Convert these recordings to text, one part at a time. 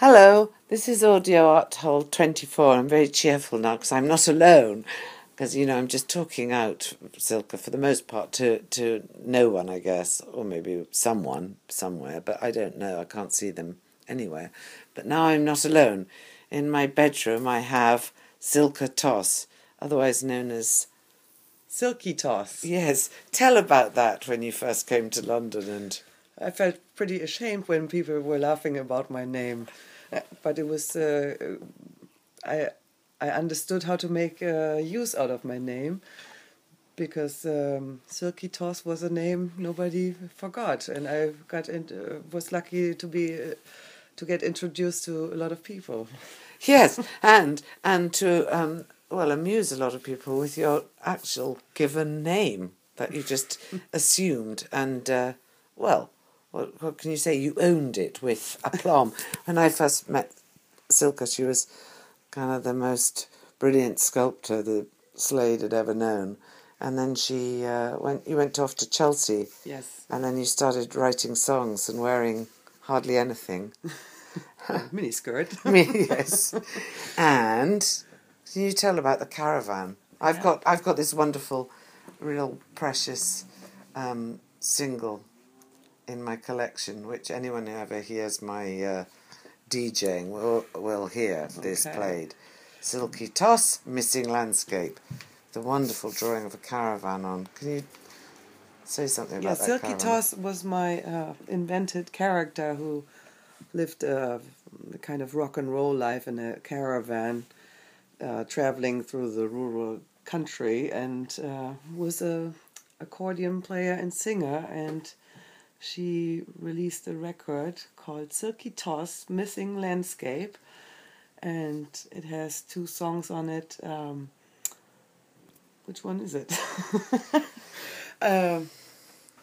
Hello, this is Audio Art Hole 24. I'm very cheerful now because I'm not alone. Because, you know, I'm just talking out, Silke, for the most part, to, to no one, I guess, or maybe someone somewhere, but I don't know. I can't see them anywhere. But now I'm not alone. In my bedroom, I have Silke Toss, otherwise known as. Silky Toss. Yes, tell about that when you first came to London and. I felt pretty ashamed when people were laughing about my name. Uh, but it was uh, I I understood how to make uh, use out of my name because um, Silky Toss was a name nobody forgot, and I got in, uh, was lucky to be uh, to get introduced to a lot of people. Yes, and and to um, well amuse a lot of people with your actual given name that you just assumed, and uh, well what, what can you say? You owned it with aplomb. when I first met Silke, she was kind of the most brilliant sculptor that Slade had ever known. And then she uh, went. You went off to Chelsea. Yes. And then you started writing songs and wearing hardly anything. Mini skirt. yes. And can you tell about the caravan? I've yeah. got I've got this wonderful, real precious um, single in my collection, which anyone who ever hears my uh, DJing will will hear this played. Silky Toss, Missing Landscape, the wonderful drawing of a caravan on. Can you say something about yeah, that? Silky? Toss was my uh, invented character who lived a kind of rock and roll life in a caravan, uh, traveling through the rural country, and uh, was a accordion player and singer and she released a record called Silky Toss Missing Landscape, and it has two songs on it. Um, which one is it? um,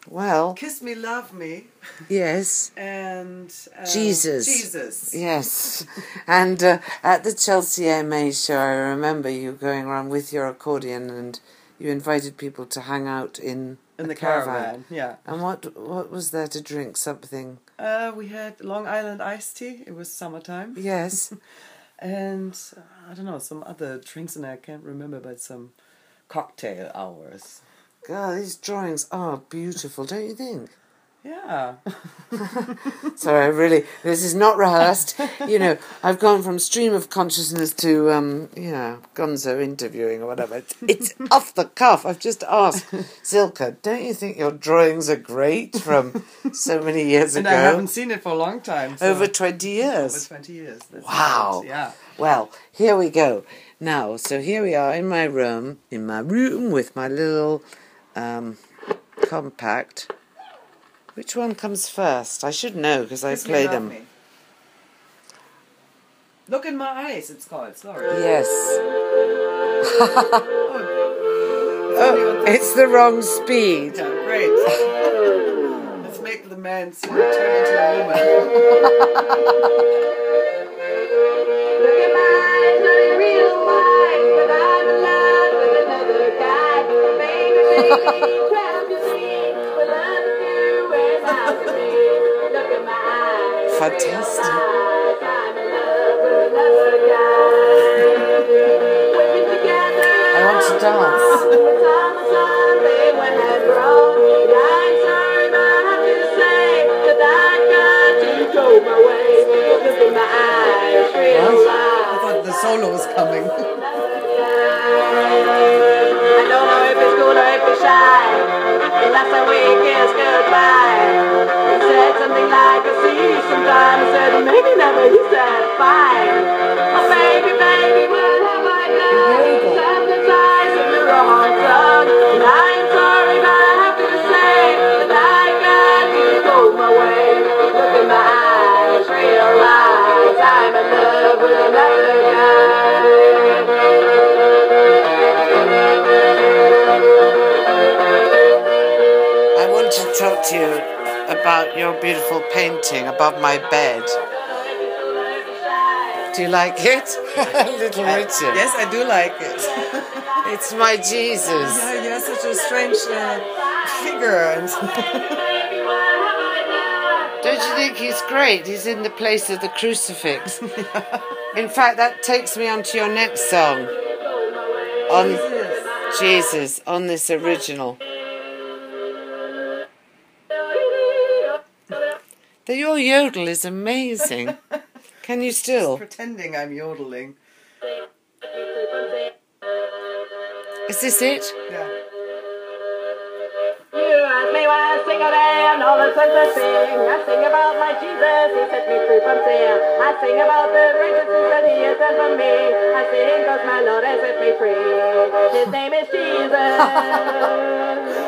well, Kiss Me, Love Me. Yes. And uh, Jesus. Jesus. Yes. and uh, at the Chelsea AMA show, I remember you going around with your accordion and you invited people to hang out in in the caravan. caravan. Yeah. And what what was there to drink? Something. Uh, we had Long Island iced tea. It was summertime. Yes. and uh, I don't know some other drinks, and I can't remember, but some cocktail hours. God, these drawings are beautiful, don't you think? Yeah. Sorry, I really, this is not rehearsed. You know, I've gone from stream of consciousness to, um, you know, gonzo interviewing or whatever. It's, it's off the cuff. I've just asked Silke, don't you think your drawings are great from so many years and ago? And I haven't seen it for a long time. So Over 20 years. Over 20 years. wow. Yeah. Well, here we go. Now, so here we are in my room, in my room with my little um, compact which one comes first? I should know because I play them. Me. Look in my eyes, it's called. Sorry. Yes. oh, it's the wrong speed. Yeah, great. Let's make the man turn into a woman. Look in my solo was coming. I don't know if it's cool or if it's shy. The last time we kissed goodbye said something like, I see you sometimes. I said, maybe never. You said, fine. Oh, I? You about your beautiful painting above my bed. Do you like it? Little Richard. Yes, I do like it. it's my Jesus. Yeah, you have such a strange uh, figure. Don't Don't you think he's great? He's in the place of the crucifix. In fact, that takes me on to your next song. On Jesus, on this original. The, your yodel is amazing. Can you still? Pretending I'm yodeling. Is this it? Yeah. You ask me why I sing a and all the songs I sing. I sing about my Jesus, he set me free from sin. I sing about the greatest things that he has done for me. I sing cause my Lord has set me free. His name is Jesus.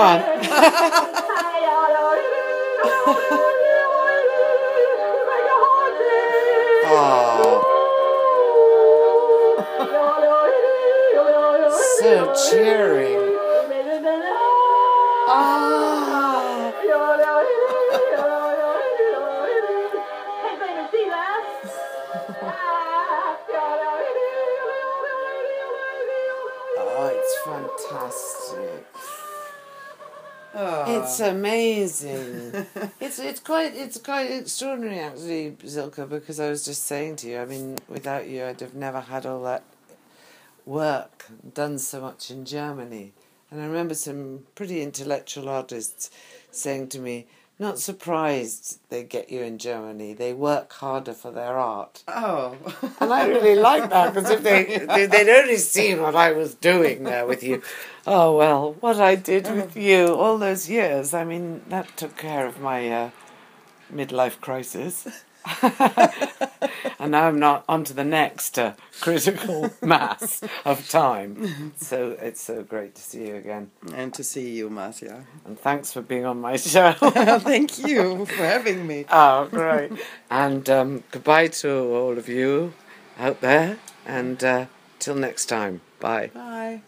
on. Oh. It's amazing. it's it's quite it's quite extraordinary actually, Silke, because I was just saying to you, I mean, without you I'd have never had all that work done so much in Germany. And I remember some pretty intellectual artists saying to me, not surprised they get you in Germany. They work harder for their art. Oh. And I really like that because if they, they they'd only seen what I was doing there with you, oh well, what I did with you all those years. I mean, that took care of my uh, midlife crisis. and now I'm not on to the next uh, critical mass of time. So it's so great to see you again, and to see you, Marcia. and thanks for being on my show. Thank you for having me. Oh, great. and um, goodbye to all of you out there. And uh, till next time. Bye. Bye.